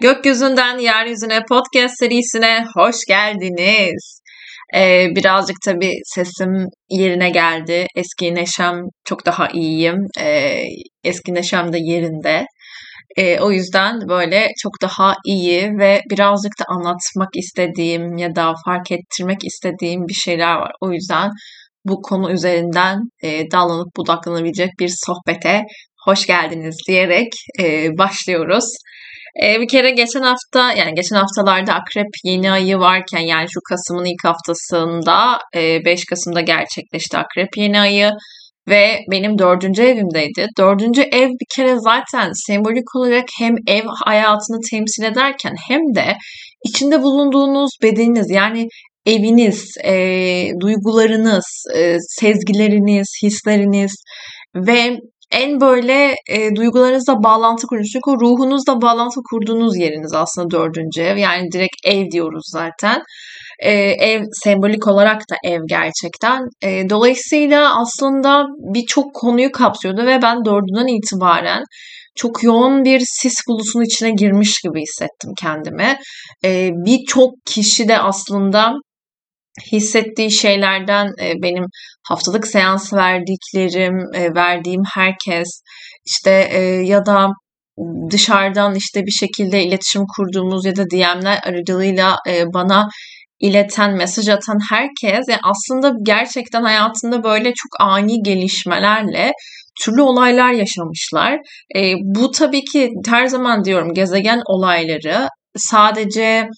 Gökyüzünden Yeryüzüne podcast serisine hoş geldiniz. Ee, birazcık tabii sesim yerine geldi. Eski neşem çok daha iyiyim. Ee, eski neşem de yerinde. Ee, o yüzden böyle çok daha iyi ve birazcık da anlatmak istediğim ya da fark ettirmek istediğim bir şeyler var. O yüzden bu konu üzerinden e, dallanıp budaklanabilecek bir sohbete hoş geldiniz diyerek e, başlıyoruz. E, bir kere geçen hafta yani geçen haftalarda Akrep yeni ayı varken yani şu Kasım'ın ilk haftasında e, 5 Kasım'da gerçekleşti Akrep yeni ayı ve benim dördüncü evimdeydi. Dördüncü ev bir kere zaten sembolik olarak hem ev hayatını temsil ederken hem de içinde bulunduğunuz bedeniniz yani eviniz, e, duygularınız, e, sezgileriniz, hisleriniz ve en böyle e, duygularınızla bağlantı kurduğunuz. Çünkü ruhunuzla bağlantı kurduğunuz yeriniz aslında dördüncü ev. Yani direkt ev diyoruz zaten. E, ev sembolik olarak da ev gerçekten. E, dolayısıyla aslında birçok konuyu kapsıyordu ve ben dördünden itibaren çok yoğun bir sis bulutunun içine girmiş gibi hissettim kendimi. E, Birçok kişi de aslında hissettiği şeylerden e, benim haftalık seans verdiklerim, e, verdiğim herkes işte e, ya da dışarıdan işte bir şekilde iletişim kurduğumuz ya da DM'ler aracılığıyla bana ileten, mesaj atan herkes yani aslında gerçekten hayatında böyle çok ani gelişmelerle türlü olaylar yaşamışlar. E, bu tabii ki her zaman diyorum gezegen olayları sadece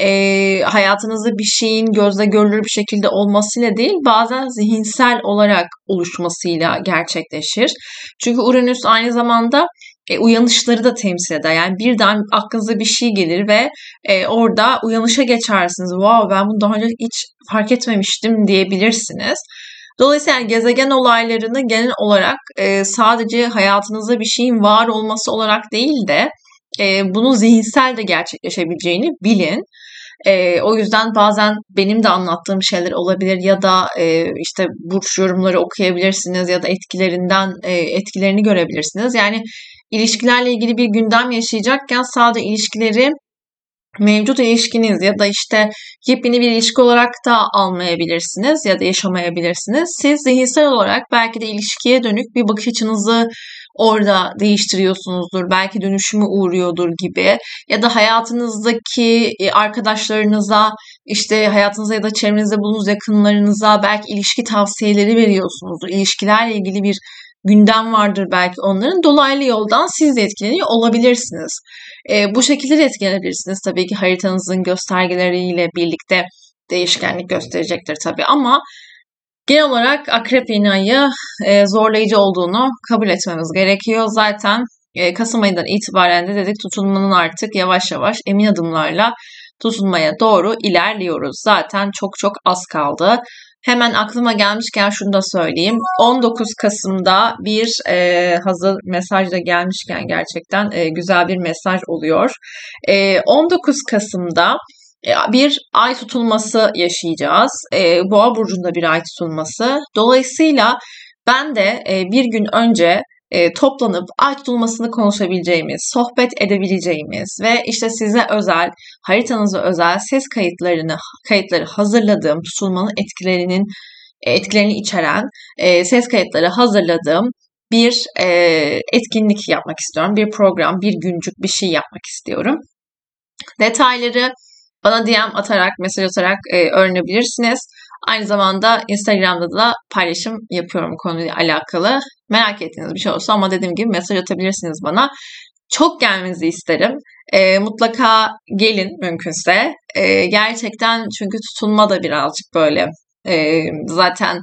e, hayatınızda bir şeyin gözle görülür bir şekilde olmasıyla değil bazen zihinsel olarak oluşmasıyla gerçekleşir. Çünkü Uranüs aynı zamanda e, uyanışları da temsil eder. Yani birden aklınıza bir şey gelir ve e, orada uyanışa geçersiniz. Wow ben bunu daha önce hiç fark etmemiştim diyebilirsiniz. Dolayısıyla yani gezegen olaylarını genel olarak e, sadece hayatınızda bir şeyin var olması olarak değil de e, bunun zihinsel de gerçekleşebileceğini bilin. E, o yüzden bazen benim de anlattığım şeyler olabilir ya da e, işte burç yorumları okuyabilirsiniz ya da etkilerinden e, etkilerini görebilirsiniz. Yani ilişkilerle ilgili bir gündem yaşayacakken sadece ilişkileri mevcut ilişkiniz ya da işte yepyeni bir ilişki olarak da almayabilirsiniz ya da yaşamayabilirsiniz. Siz zihinsel olarak belki de ilişkiye dönük bir bakış açınızı orada değiştiriyorsunuzdur. Belki dönüşümü uğruyordur gibi. Ya da hayatınızdaki e, arkadaşlarınıza, işte hayatınızda ya da çevrenizde bulunduğunuz yakınlarınıza belki ilişki tavsiyeleri veriyorsunuzdur. İlişkilerle ilgili bir gündem vardır belki onların. Dolaylı yoldan siz de etkileniyor olabilirsiniz. E, bu şekilde de etkilenebilirsiniz. Tabii ki haritanızın göstergeleriyle birlikte değişkenlik gösterecektir tabii ama Genel olarak akrep yeni ayı e, zorlayıcı olduğunu kabul etmemiz gerekiyor. Zaten e, Kasım ayından itibaren de dedik tutulmanın artık yavaş yavaş emin adımlarla tutulmaya doğru ilerliyoruz. Zaten çok çok az kaldı. Hemen aklıma gelmişken şunu da söyleyeyim. 19 Kasım'da bir e, hazır mesaj da gelmişken gerçekten e, güzel bir mesaj oluyor. E, 19 Kasım'da bir ay tutulması yaşayacağız. E, Boğa burcunda bir ay tutulması. Dolayısıyla ben de e, bir gün önce e, toplanıp ay tutulmasını konuşabileceğimiz, sohbet edebileceğimiz ve işte size özel, haritanıza özel ses kayıtlarını kayıtları hazırladığım tutulmanın etkilerinin etkilerini içeren e, ses kayıtları hazırladığım bir e, etkinlik yapmak istiyorum. Bir program, bir güncük bir şey yapmak istiyorum. Detayları bana DM atarak, mesaj atarak e, öğrenebilirsiniz. Aynı zamanda Instagram'da da paylaşım yapıyorum konuyla alakalı. Merak ettiğiniz bir şey olsa ama dediğim gibi mesaj atabilirsiniz bana. Çok gelmenizi isterim. E, mutlaka gelin mümkünse. E, gerçekten çünkü tutulma da birazcık böyle e, zaten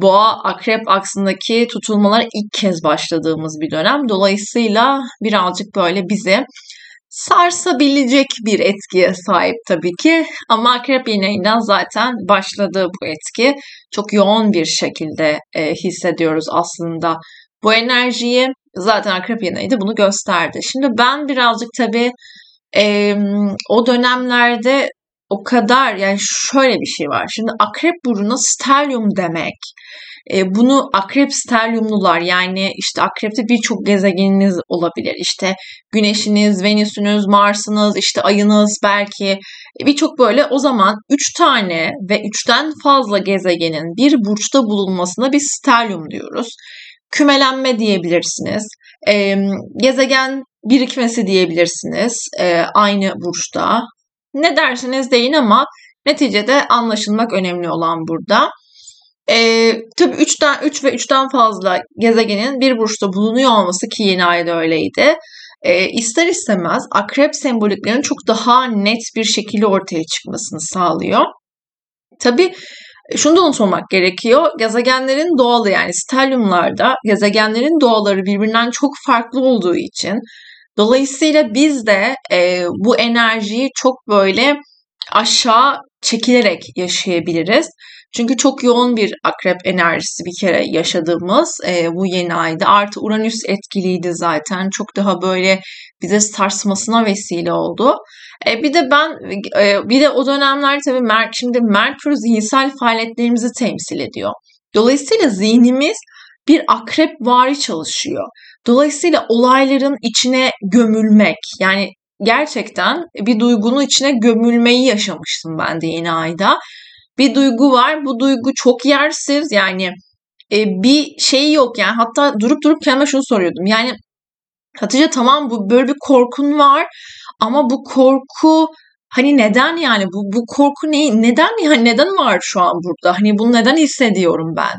boğa akrep aksındaki tutulmalar ilk kez başladığımız bir dönem. Dolayısıyla birazcık böyle bizi sarsabilecek bir etkiye sahip tabii ki. Ama Akrep yeni zaten başladı bu etki. Çok yoğun bir şekilde e, hissediyoruz aslında bu enerjiyi. Zaten Akrep yeni bunu gösterdi. Şimdi ben birazcık tabii e, o dönemlerde o kadar yani şöyle bir şey var. Şimdi Akrep buruna stelyum demek bunu akrep stelyumlular yani işte akrepte birçok gezegeniniz olabilir. İşte güneşiniz, venüsünüz, marsınız, işte ayınız belki e, birçok böyle o zaman 3 tane ve 3'ten fazla gezegenin bir burçta bulunmasına bir stelyum diyoruz. Kümelenme diyebilirsiniz. E, gezegen birikmesi diyebilirsiniz e, aynı burçta. Ne dersiniz deyin ama neticede anlaşılmak önemli olan burada. E, tabii 3'ten 3 ve 3'ten fazla gezegenin bir burçta bulunuyor olması ki yeni ayda öyleydi. E, ister istemez akrep semboliklerinin çok daha net bir şekilde ortaya çıkmasını sağlıyor. Tabii şunu da unutmamak gerekiyor. Gezegenlerin doğalı yani stelyumlarda gezegenlerin doğaları birbirinden çok farklı olduğu için dolayısıyla biz de e, bu enerjiyi çok böyle aşağı çekilerek yaşayabiliriz. Çünkü çok yoğun bir akrep enerjisi bir kere yaşadığımız e, bu yeni ayda. Artı Uranüs etkiliydi zaten. Çok daha böyle bize sarsmasına vesile oldu. E, bir de ben e, bir de o dönemler tabii Mer şimdi Merkür zihinsel faaliyetlerimizi temsil ediyor. Dolayısıyla zihnimiz bir akrep vari çalışıyor. Dolayısıyla olayların içine gömülmek yani gerçekten bir duygunun içine gömülmeyi yaşamıştım ben de yeni ayda. Bir duygu var. Bu duygu çok yersiz. Yani e, bir şey yok yani. Hatta durup durup kendime şunu soruyordum. Yani Hatice tamam bu böyle bir korkun var ama bu korku hani neden yani bu bu korku ne neden yani neden var şu an burada hani bunu neden hissediyorum ben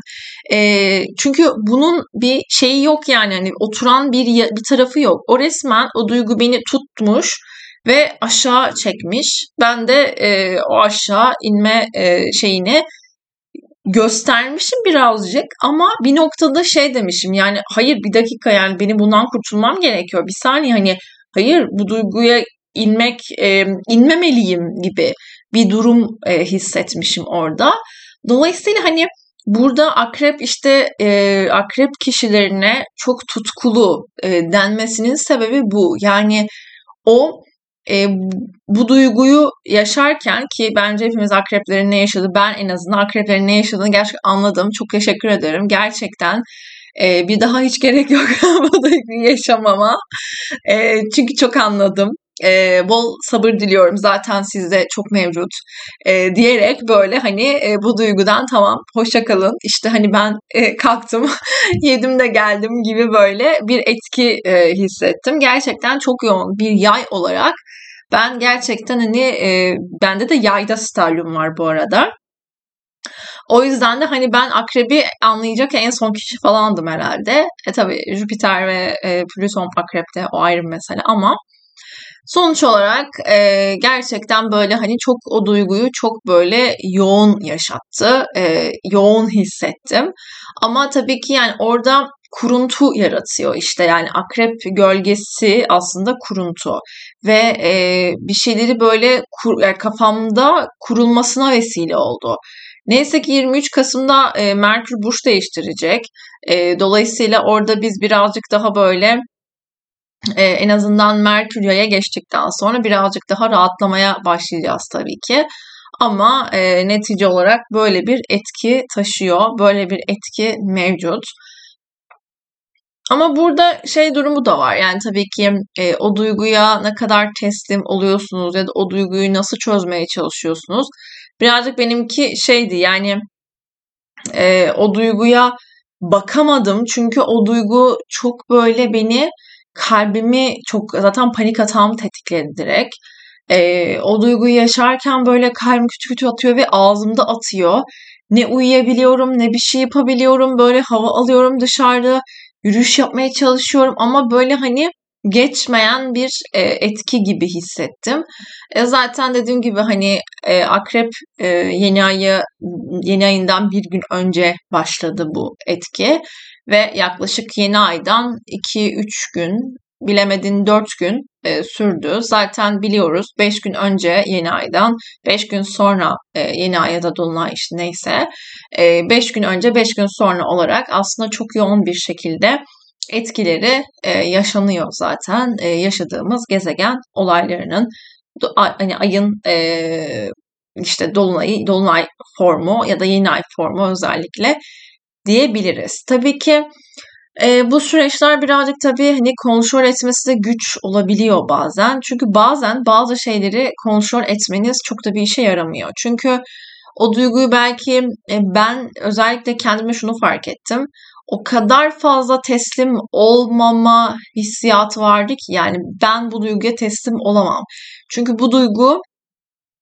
e, çünkü bunun bir şeyi yok yani hani oturan bir bir tarafı yok o resmen o duygu beni tutmuş ve aşağı çekmiş ben de e, o aşağı inme e, şeyini göstermişim birazcık ama bir noktada şey demişim yani hayır bir dakika yani benim bundan kurtulmam gerekiyor bir saniye hani hayır bu duyguya inmek e, inmemeliyim gibi bir durum e, hissetmişim orada. Dolayısıyla hani burada akrep işte e, akrep kişilerine çok tutkulu e, denmesinin sebebi bu. Yani o e, bu duyguyu yaşarken ki bence hepimiz akreplerin ne yaşadı ben en azından akreplerin ne yaşadığını gerçekten anladım. Çok teşekkür ederim. Gerçekten e, bir daha hiç gerek yok bu duyguyu yaşamama. E, çünkü çok anladım. E, bol sabır diliyorum zaten sizde çok mevcut e, diyerek böyle hani e, bu duygudan tamam hoşça kalın işte hani ben e, kalktım yedim de geldim gibi böyle bir etki e, hissettim. Gerçekten çok yoğun bir yay olarak ben gerçekten hani e, bende de yayda stalyum var bu arada. O yüzden de hani ben akrebi anlayacak en son kişi falandım herhalde. E tabi Jüpiter ve e, Plüton akrepte o ayrı mesele ama sonuç olarak e, gerçekten böyle hani çok o duyguyu çok böyle yoğun yaşattı. E, yoğun hissettim. Ama tabii ki yani orada kuruntu yaratıyor işte yani akrep gölgesi aslında kuruntu ve e, bir şeyleri böyle kur, yani kafamda kurulmasına vesile oldu. Neyse ki 23 Kasım'da e, Merkür burç değiştirecek. E, dolayısıyla orada biz birazcık daha böyle e, en azından Merkür yaya geçtikten sonra birazcık daha rahatlamaya başlayacağız tabii ki. Ama e, netice olarak böyle bir etki taşıyor, böyle bir etki mevcut. Ama burada şey durumu da var. Yani tabii ki e, o duyguya ne kadar teslim oluyorsunuz ya da o duyguyu nasıl çözmeye çalışıyorsunuz. Birazcık benimki şeydi yani e, o duyguya bakamadım. Çünkü o duygu çok böyle beni kalbimi çok zaten panik atağımı tetikledi direkt. E, o duyguyu yaşarken böyle kalbim küçük küçük atıyor ve ağzımda atıyor. Ne uyuyabiliyorum ne bir şey yapabiliyorum. Böyle hava alıyorum dışarıda yürüyüş yapmaya çalışıyorum ama böyle hani geçmeyen bir e, etki gibi hissettim. E, zaten dediğim gibi hani e, akrep e, yeni ayı yeni ayından bir gün önce başladı bu etki ve yaklaşık yeni aydan 2-3 gün bilemedin 4 gün e, sürdü. Zaten biliyoruz 5 gün önce yeni aydan 5 gün sonra e, yeni aya da dolunay işte neyse 5 e, gün önce 5 gün sonra olarak aslında çok yoğun bir şekilde etkileri e, yaşanıyor zaten e, yaşadığımız gezegen olaylarının hani ayın e, işte dolunay dolunay formu ya da yeni ay formu özellikle diyebiliriz. Tabii ki e, bu süreçler birazcık tabii hani kontrol etmesi de güç olabiliyor bazen. Çünkü bazen bazı şeyleri kontrol etmeniz çok da bir işe yaramıyor. Çünkü o duyguyu belki e, ben özellikle kendime şunu fark ettim. O kadar fazla teslim olmama hissiyatı vardı ki yani ben bu duyguya teslim olamam. Çünkü bu duygu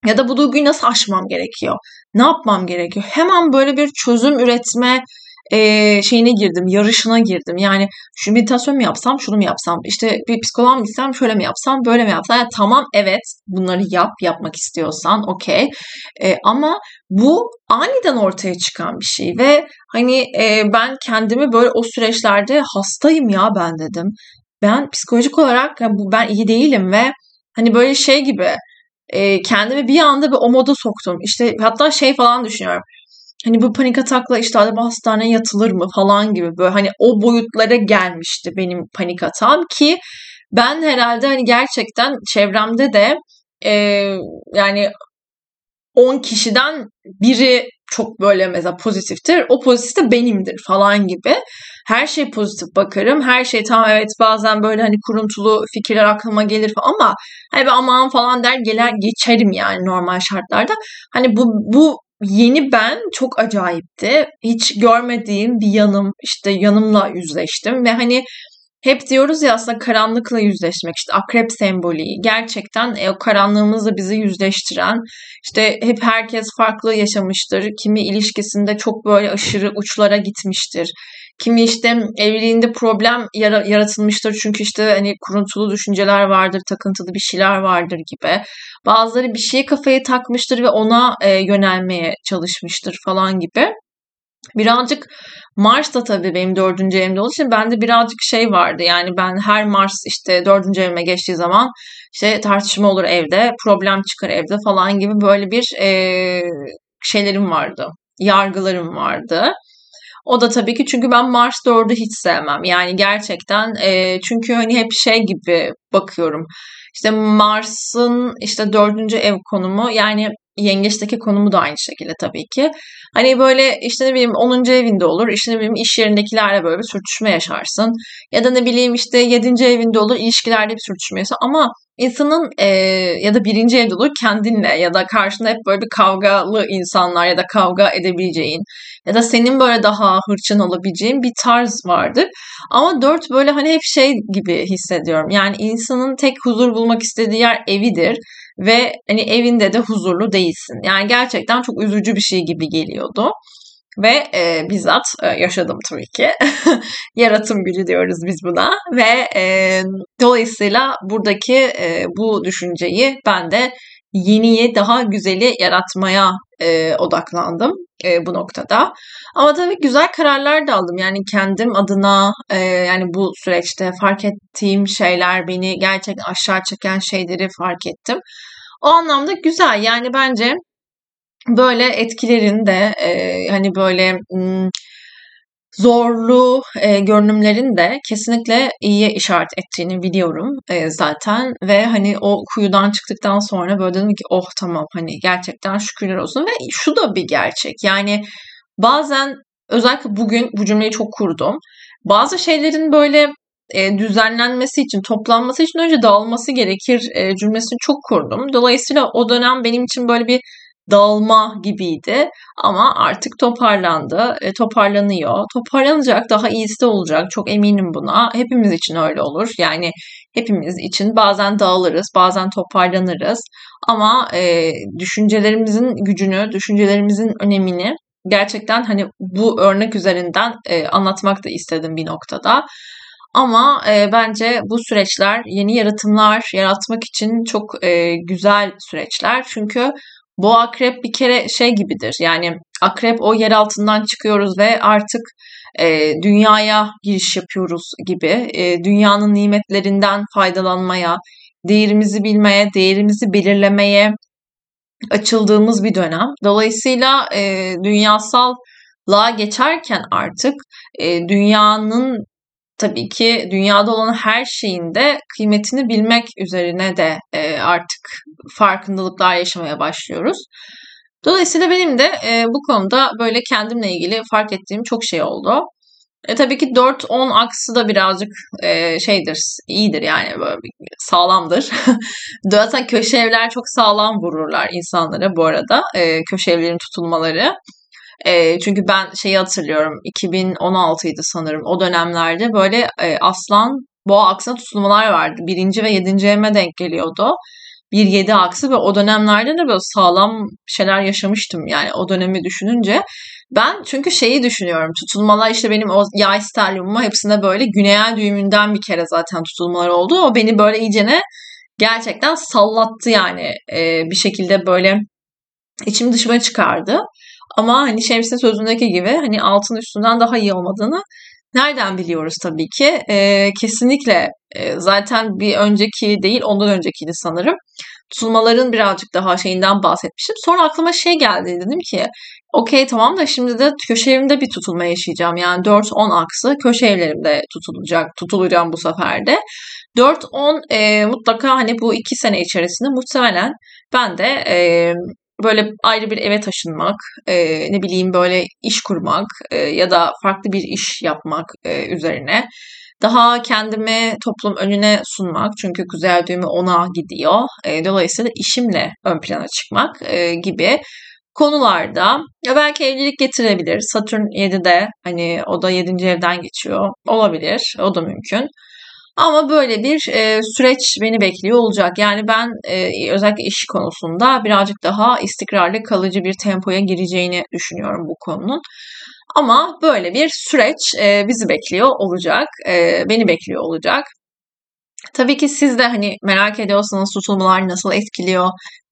ya da bu duyguyu nasıl aşmam gerekiyor? Ne yapmam gerekiyor? Hemen böyle bir çözüm üretme e, şeyine girdim, yarışına girdim. Yani şu meditasyon mu yapsam, şunu mu yapsam, işte bir psikoloğa mı gitsem, şöyle mi yapsam, böyle mi yapsam. Yani tamam evet bunları yap, yapmak istiyorsan okey. E, ama bu aniden ortaya çıkan bir şey ve hani e, ben kendimi böyle o süreçlerde hastayım ya ben dedim. Ben psikolojik olarak yani bu ben iyi değilim ve hani böyle şey gibi e, kendimi bir anda bir o moda soktum. İşte hatta şey falan düşünüyorum hani bu panik atakla işte acaba hastaneye yatılır mı falan gibi böyle hani o boyutlara gelmişti benim panik atağım ki ben herhalde hani gerçekten çevremde de e, yani 10 kişiden biri çok böyle mesela pozitiftir. O pozitif de benimdir falan gibi. Her şey pozitif bakarım. Her şey tamam evet bazen böyle hani kuruntulu fikirler aklıma gelir falan ama hani ben aman falan der gelir geçerim yani normal şartlarda. Hani bu bu yeni ben çok acayipti. Hiç görmediğim bir yanım, işte yanımla yüzleştim ve hani hep diyoruz ya aslında karanlıkla yüzleşmek işte akrep sembolü gerçekten e, o karanlığımızla bizi yüzleştiren işte hep herkes farklı yaşamıştır kimi ilişkisinde çok böyle aşırı uçlara gitmiştir Kimi işte evliliğinde problem yaratılmıştır çünkü işte hani kuruntulu düşünceler vardır, takıntılı bir şeyler vardır gibi. Bazıları bir şeye kafayı takmıştır ve ona e, yönelmeye çalışmıştır falan gibi. Birazcık Mars da tabii benim dördüncü evimde olduğu için bende birazcık şey vardı. Yani ben her Mars işte dördüncü evime geçtiği zaman işte tartışma olur evde, problem çıkar evde falan gibi böyle bir e, şeylerim vardı. Yargılarım vardı. O da tabii ki çünkü ben Mars 4'ü hiç sevmem. Yani gerçekten e, çünkü hani hep şey gibi bakıyorum. İşte Mars'ın işte dördüncü ev konumu yani yengeçteki konumu da aynı şekilde tabii ki. Hani böyle işte ne bileyim 10. evinde olur. İşte ne bileyim iş yerindekilerle böyle bir sürtüşme yaşarsın. Ya da ne bileyim işte 7. evinde olur. ilişkilerde bir sürtüşme yaşarsın. Ama insanın e, ya da birinci evde olur kendinle ya da karşında hep böyle bir kavgalı insanlar ya da kavga edebileceğin ya da senin böyle daha hırçın olabileceğin bir tarz vardır. Ama dört böyle hani hep şey gibi hissediyorum. Yani insanın tek huzur bulmak istediği yer evidir ve hani evinde de huzurlu değilsin. Yani gerçekten çok üzücü bir şey gibi geliyordu. Ve e, bizzat e, yaşadım tabii ki. Yaratım gücü diyoruz biz buna. Ve e, dolayısıyla buradaki e, bu düşünceyi ben de yeniyi, daha güzeli yaratmaya e, odaklandım e, bu noktada. Ama tabii güzel kararlar da aldım. Yani kendim adına e, yani bu süreçte fark ettiğim şeyler beni gerçekten aşağı çeken şeyleri fark ettim. O anlamda güzel. Yani bence böyle etkilerin de e, hani böyle m, zorlu e, görünümlerin de kesinlikle iyiye işaret ettiğini biliyorum e, zaten. Ve hani o kuyudan çıktıktan sonra böyle dedim ki oh tamam hani gerçekten şükürler olsun. Ve şu da bir gerçek yani bazen özellikle bugün bu cümleyi çok kurdum. Bazı şeylerin böyle e, düzenlenmesi için, toplanması için önce dağılması gerekir e, cümlesini çok kurdum. Dolayısıyla o dönem benim için böyle bir dağılma gibiydi ama artık toparlandı, e, toparlanıyor. Toparlanacak, daha iyisi de olacak. Çok eminim buna. Hepimiz için öyle olur. Yani hepimiz için bazen dağılırız, bazen toparlanırız. Ama e, düşüncelerimizin gücünü, düşüncelerimizin önemini gerçekten hani bu örnek üzerinden e, anlatmak da istedim bir noktada. Ama e, bence bu süreçler yeni yaratımlar yaratmak için çok e, güzel süreçler. Çünkü bu akrep bir kere şey gibidir. Yani akrep o yer altından çıkıyoruz ve artık e, dünyaya giriş yapıyoruz gibi. E, dünyanın nimetlerinden faydalanmaya, değerimizi bilmeye, değerimizi belirlemeye açıldığımız bir dönem. Dolayısıyla e, dünyasal geçerken artık e, dünyanın tabii ki dünyada olan her şeyin de kıymetini bilmek üzerine de e, artık farkındalıklar yaşamaya başlıyoruz. Dolayısıyla benim de e, bu konuda böyle kendimle ilgili fark ettiğim çok şey oldu. E, tabii ki 4-10 aksı da birazcık e, şeydir, iyidir yani böyle sağlamdır. Zaten köşe evler çok sağlam vururlar insanlara bu arada. E, köşe evlerin tutulmaları. E, çünkü ben şeyi hatırlıyorum 2016'ydı sanırım o dönemlerde böyle e, aslan boğa aksına tutulmalar vardı. Birinci ve yedinci evime denk geliyordu. Bir yedi aksı ve o dönemlerde de böyle sağlam şeyler yaşamıştım yani o dönemi düşününce. Ben çünkü şeyi düşünüyorum. Tutulmalar işte benim o yay stelyumuma hepsinde böyle güneyel düğümünden bir kere zaten tutulmalar oldu. O beni böyle iyicene gerçekten sallattı yani. Ee, bir şekilde böyle içim dışıma çıkardı. Ama hani Şems'in sözündeki gibi hani altın üstünden daha iyi olmadığını nereden biliyoruz tabii ki? Ee, kesinlikle e, zaten bir önceki değil ondan öncekiydi sanırım. Tutulmaların birazcık daha şeyinden bahsetmiştim. Sonra aklıma şey geldi dedim ki okey tamam da şimdi de köşe evimde bir tutulma yaşayacağım. Yani 4-10 aksı köşe evlerimde tutulacak, tutulacağım bu sefer de. 4-10 e, mutlaka hani bu iki sene içerisinde muhtemelen ben de e, böyle ayrı bir eve taşınmak, e, ne bileyim böyle iş kurmak e, ya da farklı bir iş yapmak e, üzerine daha kendimi toplum önüne sunmak çünkü güzel düğümü ona gidiyor. E, dolayısıyla işimle ön plana çıkmak e, gibi konularda ya belki evlilik getirebilir. Satürn 7'de hani o da 7. evden geçiyor. Olabilir. O da mümkün. Ama böyle bir e, süreç beni bekliyor olacak. Yani ben e, özellikle iş konusunda birazcık daha istikrarlı kalıcı bir tempoya gireceğini düşünüyorum bu konunun. Ama böyle bir süreç e, bizi bekliyor olacak. E, beni bekliyor olacak. Tabii ki siz de hani merak ediyorsanız tutulmalar nasıl etkiliyor,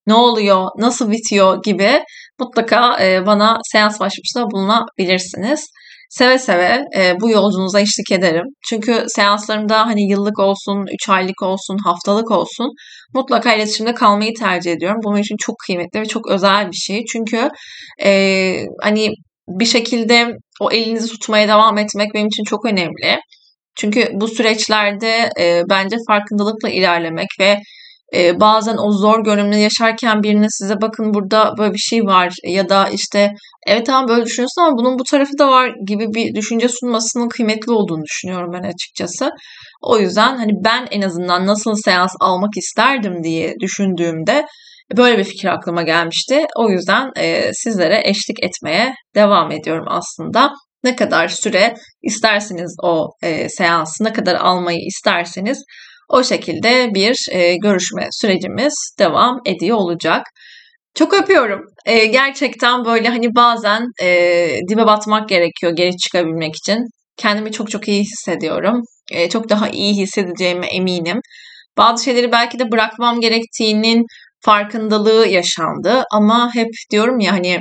ne oluyor, nasıl bitiyor gibi mutlaka e, bana seans başvurusunda bulunabilirsiniz. Seve seve e, bu yolculuğunuza eşlik ederim. Çünkü seanslarımda hani yıllık olsun, 3 aylık olsun, haftalık olsun mutlaka iletişimde kalmayı tercih ediyorum. Bunun için çok kıymetli ve çok özel bir şey. Çünkü e, hani bir şekilde o elinizi tutmaya devam etmek benim için çok önemli. Çünkü bu süreçlerde e, bence farkındalıkla ilerlemek ve e, bazen o zor görünümlü yaşarken birine size bakın burada böyle bir şey var ya da işte evet tamam böyle düşünüyorsun ama bunun bu tarafı da var gibi bir düşünce sunmasının kıymetli olduğunu düşünüyorum ben açıkçası. O yüzden hani ben en azından nasıl seans almak isterdim diye düşündüğümde böyle bir fikir aklıma gelmişti. O yüzden e, sizlere eşlik etmeye devam ediyorum aslında. Ne kadar süre isterseniz o e, seansı, ne kadar almayı isterseniz o şekilde bir e, görüşme sürecimiz devam ediyor olacak. Çok öpüyorum. E, gerçekten böyle hani bazen e, dibe batmak gerekiyor geri çıkabilmek için. Kendimi çok çok iyi hissediyorum. E, çok daha iyi hissedeceğime eminim. Bazı şeyleri belki de bırakmam gerektiğinin farkındalığı yaşandı. Ama hep diyorum ya hani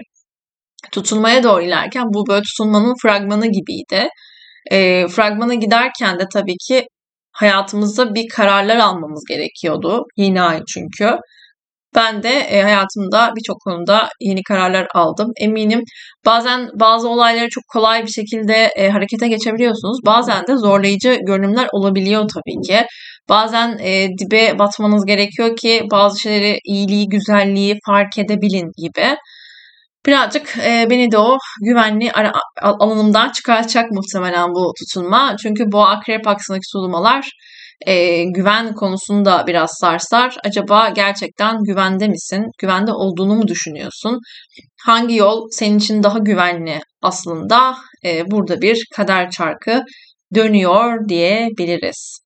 tutulmaya doğru ilerken bu böyle tutulmanın fragmanı gibiydi. E, fragmana giderken de tabii ki hayatımızda bir kararlar almamız gerekiyordu. Yeni ay çünkü. Ben de e, hayatımda birçok konuda yeni kararlar aldım. Eminim bazen bazı olayları çok kolay bir şekilde e, harekete geçebiliyorsunuz. Bazen de zorlayıcı görünümler olabiliyor tabii ki. Bazen e, dibe batmanız gerekiyor ki bazı şeyleri iyiliği, güzelliği fark edebilin gibi. Birazcık e, beni de o güvenli ara, alanımdan çıkartacak muhtemelen bu tutunma. Çünkü bu akrep aksındaki tutulmalar e, güven konusunda biraz sarsar. Acaba gerçekten güvende misin? Güvende olduğunu mu düşünüyorsun? Hangi yol senin için daha güvenli aslında? E, burada bir kader çarkı dönüyor diyebiliriz.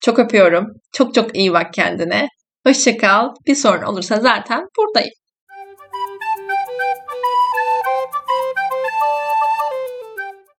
Çok öpüyorum. Çok çok iyi bak kendine. Hoşçakal. Bir sorun olursa zaten buradayım.